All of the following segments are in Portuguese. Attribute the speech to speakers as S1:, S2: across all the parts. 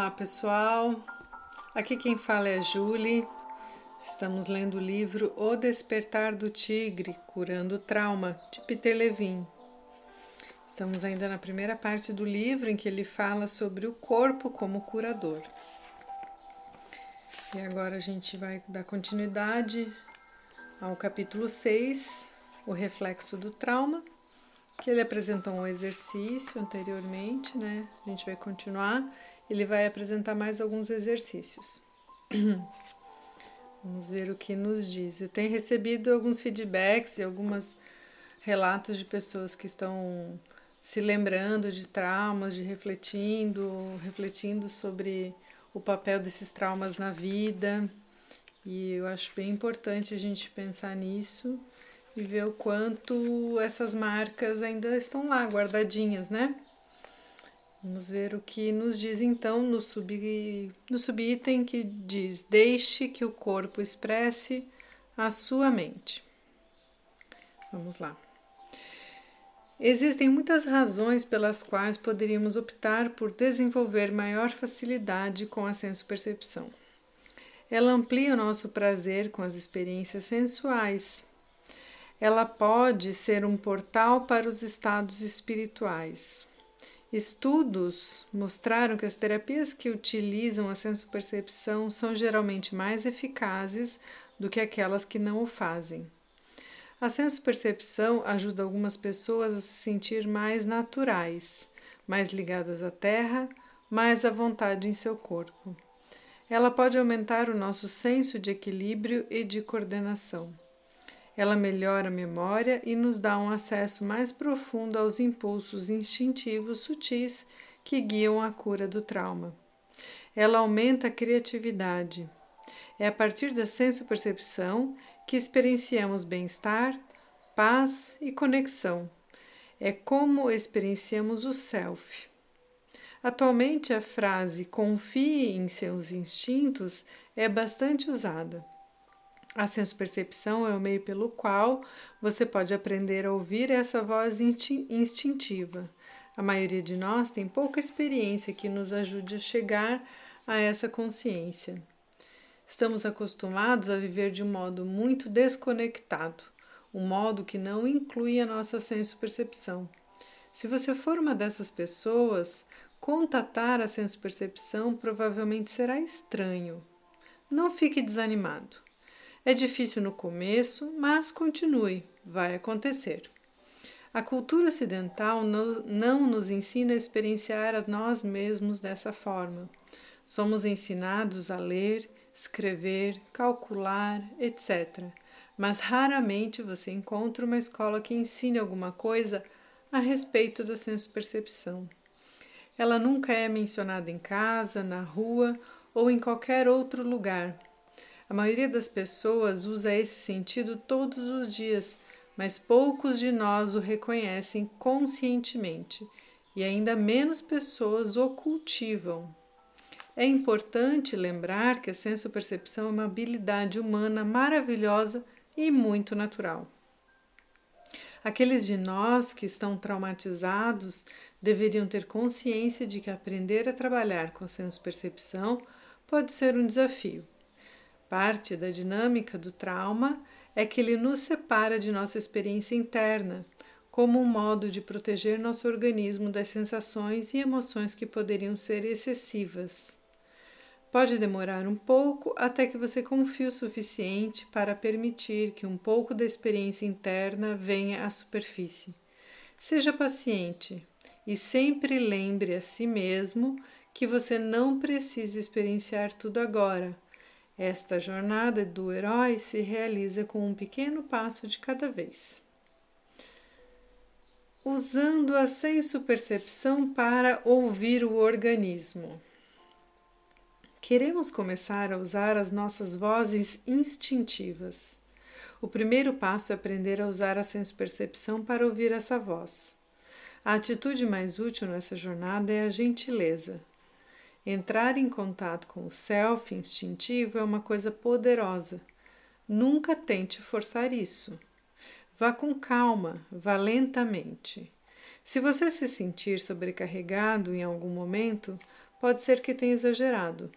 S1: Olá pessoal, aqui quem fala é a Julie. Estamos lendo o livro O Despertar do Tigre, Curando o Trauma, de Peter Levine. Estamos ainda na primeira parte do livro em que ele fala sobre o corpo como curador. E agora a gente vai dar continuidade ao capítulo 6, o reflexo do trauma, que ele apresentou um exercício anteriormente, né? A gente vai continuar ele vai apresentar mais alguns exercícios. Vamos ver o que nos diz. Eu tenho recebido alguns feedbacks e alguns relatos de pessoas que estão se lembrando de traumas, de refletindo, refletindo sobre o papel desses traumas na vida. E eu acho bem importante a gente pensar nisso e ver o quanto essas marcas ainda estão lá guardadinhas, né? Vamos ver o que nos diz então no, sub, no subitem que diz: Deixe que o corpo expresse a sua mente. Vamos lá. Existem muitas razões pelas quais poderíamos optar por desenvolver maior facilidade com a senso-percepção. Ela amplia o nosso prazer com as experiências sensuais. Ela pode ser um portal para os estados espirituais. Estudos mostraram que as terapias que utilizam a sensopercepção são geralmente mais eficazes do que aquelas que não o fazem. A sensopercepção ajuda algumas pessoas a se sentir mais naturais, mais ligadas à terra, mais à vontade em seu corpo. Ela pode aumentar o nosso senso de equilíbrio e de coordenação. Ela melhora a memória e nos dá um acesso mais profundo aos impulsos instintivos sutis que guiam a cura do trauma. Ela aumenta a criatividade. É a partir da senso-percepção que experienciamos bem-estar, paz e conexão. É como experienciamos o self. Atualmente, a frase confie em seus instintos é bastante usada. A senso-percepção é o meio pelo qual você pode aprender a ouvir essa voz instintiva. A maioria de nós tem pouca experiência que nos ajude a chegar a essa consciência. Estamos acostumados a viver de um modo muito desconectado, um modo que não inclui a nossa senso-percepção. Se você for uma dessas pessoas, contatar a senso-percepção provavelmente será estranho. Não fique desanimado. É difícil no começo, mas continue, vai acontecer. A cultura ocidental não nos ensina a experienciar a nós mesmos dessa forma. Somos ensinados a ler, escrever, calcular, etc. Mas raramente você encontra uma escola que ensine alguma coisa a respeito da senso-percepção. Ela nunca é mencionada em casa, na rua ou em qualquer outro lugar a maioria das pessoas usa esse sentido todos os dias, mas poucos de nós o reconhecem conscientemente e ainda menos pessoas o cultivam. É importante lembrar que a senso-percepção é uma habilidade humana maravilhosa e muito natural. Aqueles de nós que estão traumatizados deveriam ter consciência de que aprender a trabalhar com a senso-percepção pode ser um desafio. Parte da dinâmica do trauma é que ele nos separa de nossa experiência interna, como um modo de proteger nosso organismo das sensações e emoções que poderiam ser excessivas. Pode demorar um pouco até que você confie o suficiente para permitir que um pouco da experiência interna venha à superfície. Seja paciente e sempre lembre a si mesmo que você não precisa experienciar tudo agora esta jornada do herói se realiza com um pequeno passo de cada vez. Usando a senso-percepção para ouvir o organismo. Queremos começar a usar as nossas vozes instintivas. O primeiro passo é aprender a usar a senso-percepção para ouvir essa voz. A atitude mais útil nessa jornada é a gentileza. Entrar em contato com o self instintivo é uma coisa poderosa. Nunca tente forçar isso. Vá com calma, vá lentamente. Se você se sentir sobrecarregado em algum momento, Pode ser que tenha exagerado.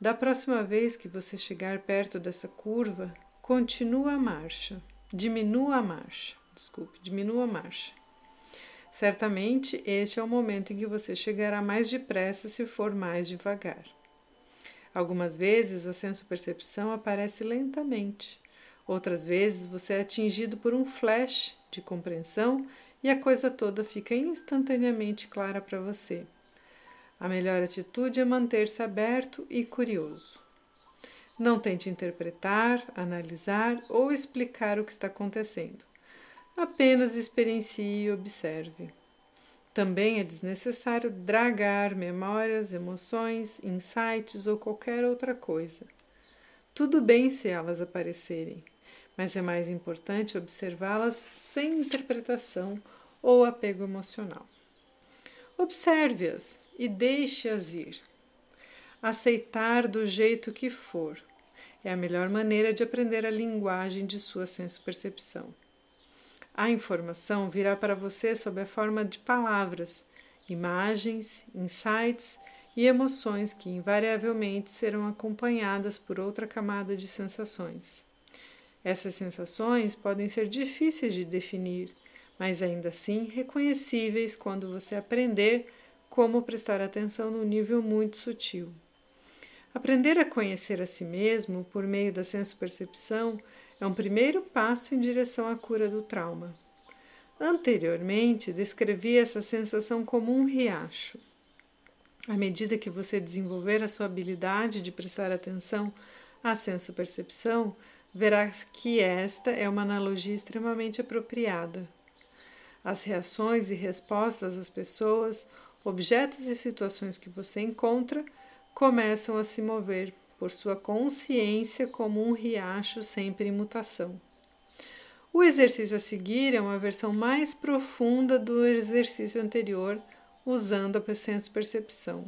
S1: Da próxima vez que você chegar perto dessa curva, continua a marcha. Diminua a marcha. Desculpe, diminua a marcha. Certamente este é o momento em que você chegará mais depressa se for mais devagar. Algumas vezes a senso-percepção aparece lentamente. Outras vezes você é atingido por um flash de compreensão e a coisa toda fica instantaneamente clara para você. A melhor atitude é manter-se aberto e curioso. Não tente interpretar, analisar ou explicar o que está acontecendo. Apenas experiencie e observe. Também é desnecessário dragar memórias, emoções, insights ou qualquer outra coisa. Tudo bem se elas aparecerem, mas é mais importante observá-las sem interpretação ou apego emocional. Observe-as e deixe-as ir. Aceitar do jeito que for é a melhor maneira de aprender a linguagem de sua senso-percepção. A informação virá para você sob a forma de palavras, imagens, insights e emoções que invariavelmente serão acompanhadas por outra camada de sensações. Essas sensações podem ser difíceis de definir, mas ainda assim reconhecíveis quando você aprender como prestar atenção num nível muito sutil. Aprender a conhecer a si mesmo por meio da senso-percepção é um primeiro passo em direção à cura do trauma. Anteriormente, descrevi essa sensação como um riacho. À medida que você desenvolver a sua habilidade de prestar atenção à senso-percepção, verá que esta é uma analogia extremamente apropriada. As reações e respostas das pessoas, objetos e situações que você encontra começam a se mover por sua consciência como um riacho sempre em mutação. O exercício a seguir é uma versão mais profunda do exercício anterior, usando a senso-percepção.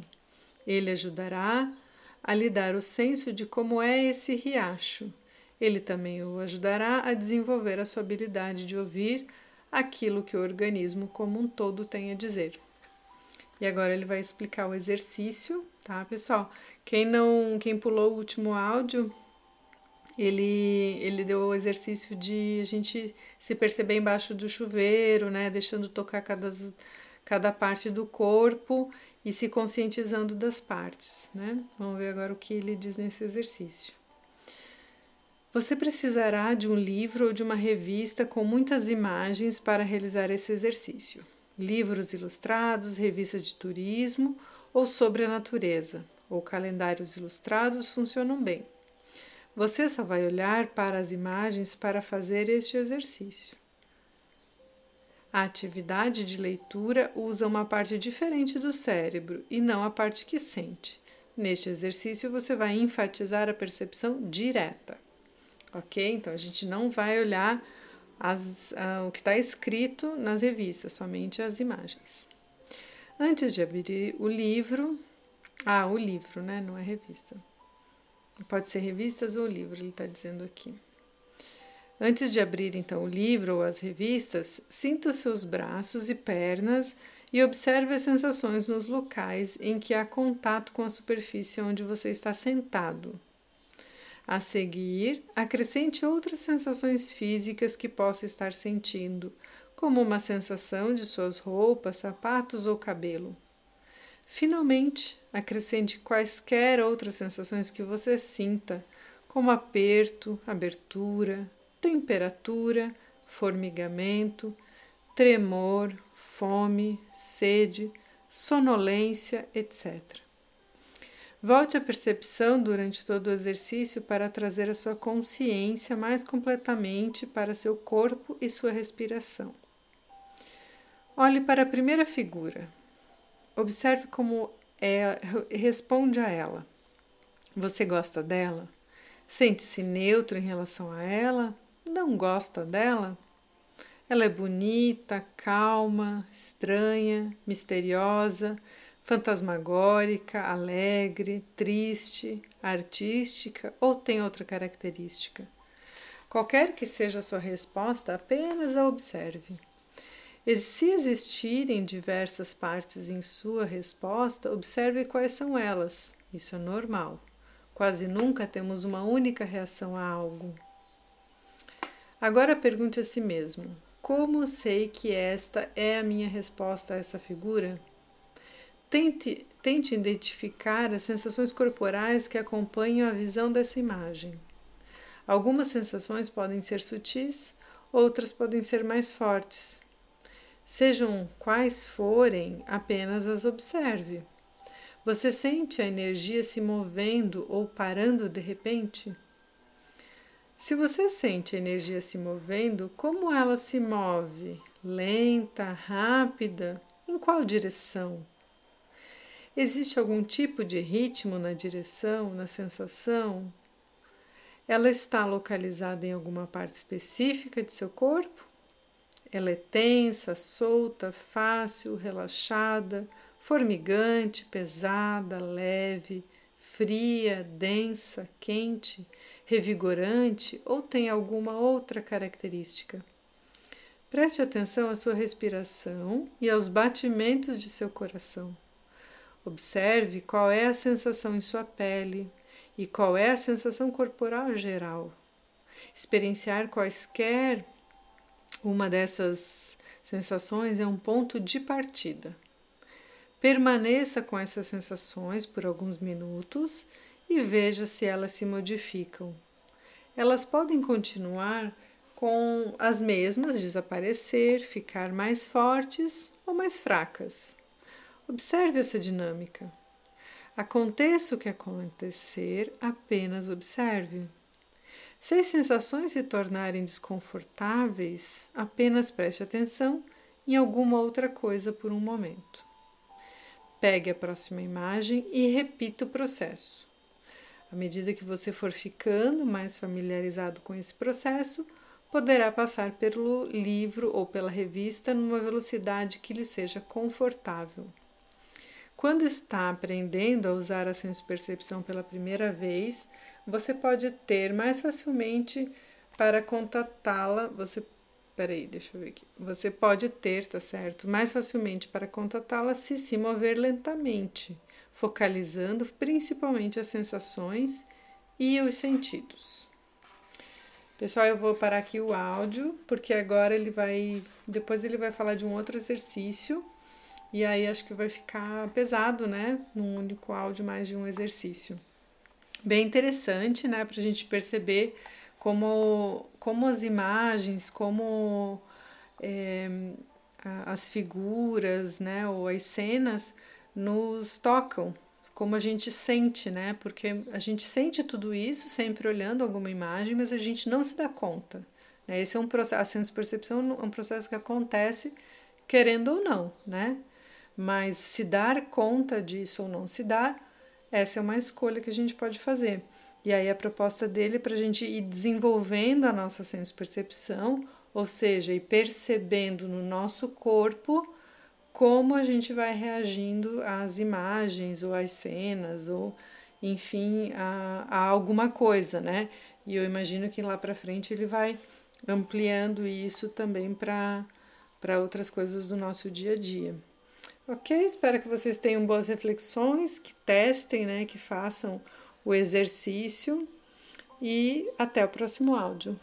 S1: Ele ajudará a lhe dar o senso de como é esse riacho. Ele também o ajudará a desenvolver a sua habilidade de ouvir aquilo que o organismo como um todo tem a dizer. E agora ele vai explicar o exercício, tá, pessoal? Quem não, quem pulou o último áudio, ele ele deu o exercício de a gente se perceber embaixo do chuveiro, né, deixando tocar cada cada parte do corpo e se conscientizando das partes, né? Vamos ver agora o que ele diz nesse exercício. Você precisará de um livro ou de uma revista com muitas imagens para realizar esse exercício. Livros ilustrados, revistas de turismo ou sobre a natureza, ou calendários ilustrados funcionam bem. Você só vai olhar para as imagens para fazer este exercício. A atividade de leitura usa uma parte diferente do cérebro e não a parte que sente. Neste exercício, você vai enfatizar a percepção direta. Ok? Então, a gente não vai olhar as, uh, o que está escrito nas revistas, somente as imagens. Antes de abrir o livro, ah, o livro, né? Não é revista. Pode ser revistas ou livro, ele está dizendo aqui. Antes de abrir então o livro ou as revistas, sinta os seus braços e pernas e observe as sensações nos locais em que há contato com a superfície onde você está sentado. A seguir, acrescente outras sensações físicas que possa estar sentindo, como uma sensação de suas roupas, sapatos ou cabelo. Finalmente, acrescente quaisquer outras sensações que você sinta, como aperto, abertura, temperatura, formigamento, tremor, fome, sede, sonolência, etc. Volte à percepção durante todo o exercício para trazer a sua consciência mais completamente para seu corpo e sua respiração. Olhe para a primeira figura, Observe como é, responde a ela. Você gosta dela? Sente-se neutro em relação a ela? Não gosta dela? Ela é bonita, calma, estranha, misteriosa, fantasmagórica, alegre, triste, artística ou tem outra característica? Qualquer que seja a sua resposta, apenas a observe. Se existirem diversas partes em sua resposta, observe quais são elas. Isso é normal. Quase nunca temos uma única reação a algo. Agora pergunte a si mesmo: como sei que esta é a minha resposta a essa figura? Tente, tente identificar as sensações corporais que acompanham a visão dessa imagem. Algumas sensações podem ser sutis, outras podem ser mais fortes. Sejam quais forem, apenas as observe. Você sente a energia se movendo ou parando de repente? Se você sente a energia se movendo, como ela se move? Lenta, rápida? Em qual direção? Existe algum tipo de ritmo na direção, na sensação? Ela está localizada em alguma parte específica de seu corpo? Ela é tensa, solta, fácil, relaxada, formigante, pesada, leve, fria, densa, quente, revigorante ou tem alguma outra característica? Preste atenção à sua respiração e aos batimentos de seu coração. Observe qual é a sensação em sua pele e qual é a sensação corporal geral. Experienciar quaisquer uma dessas sensações é um ponto de partida. Permaneça com essas sensações por alguns minutos e veja se elas se modificam. Elas podem continuar com as mesmas, desaparecer, ficar mais fortes ou mais fracas. Observe essa dinâmica. Aconteça o que acontecer, apenas observe. Se as sensações se tornarem desconfortáveis, apenas preste atenção em alguma outra coisa por um momento. Pegue a próxima imagem e repita o processo. À medida que você for ficando mais familiarizado com esse processo, poderá passar pelo livro ou pela revista numa velocidade que lhe seja confortável. Quando está aprendendo a usar a senso-percepção pela primeira vez, você pode ter mais facilmente para contatá-la. Você, peraí, deixa eu ver aqui. Você pode ter, tá certo? Mais facilmente para contatá-la se se mover lentamente, focalizando principalmente as sensações e os sentidos. Pessoal, eu vou parar aqui o áudio, porque agora ele vai. Depois ele vai falar de um outro exercício. E aí acho que vai ficar pesado, né? Num único áudio, mais de um exercício bem interessante, né, para a gente perceber como, como as imagens, como é, as figuras, né, ou as cenas nos tocam, como a gente sente, né, porque a gente sente tudo isso sempre olhando alguma imagem, mas a gente não se dá conta. Né? Esse é um processo, a senso-percepção é um processo que acontece querendo ou não, né? Mas se dar conta disso ou não se dar, essa é uma escolha que a gente pode fazer. E aí a proposta dele é para a gente ir desenvolvendo a nossa senso-percepção, ou seja, ir percebendo no nosso corpo como a gente vai reagindo às imagens ou às cenas ou enfim a, a alguma coisa, né? E eu imagino que lá para frente ele vai ampliando isso também para para outras coisas do nosso dia a dia. Ok? Espero que vocês tenham boas reflexões, que testem, né? Que façam o exercício e até o próximo áudio.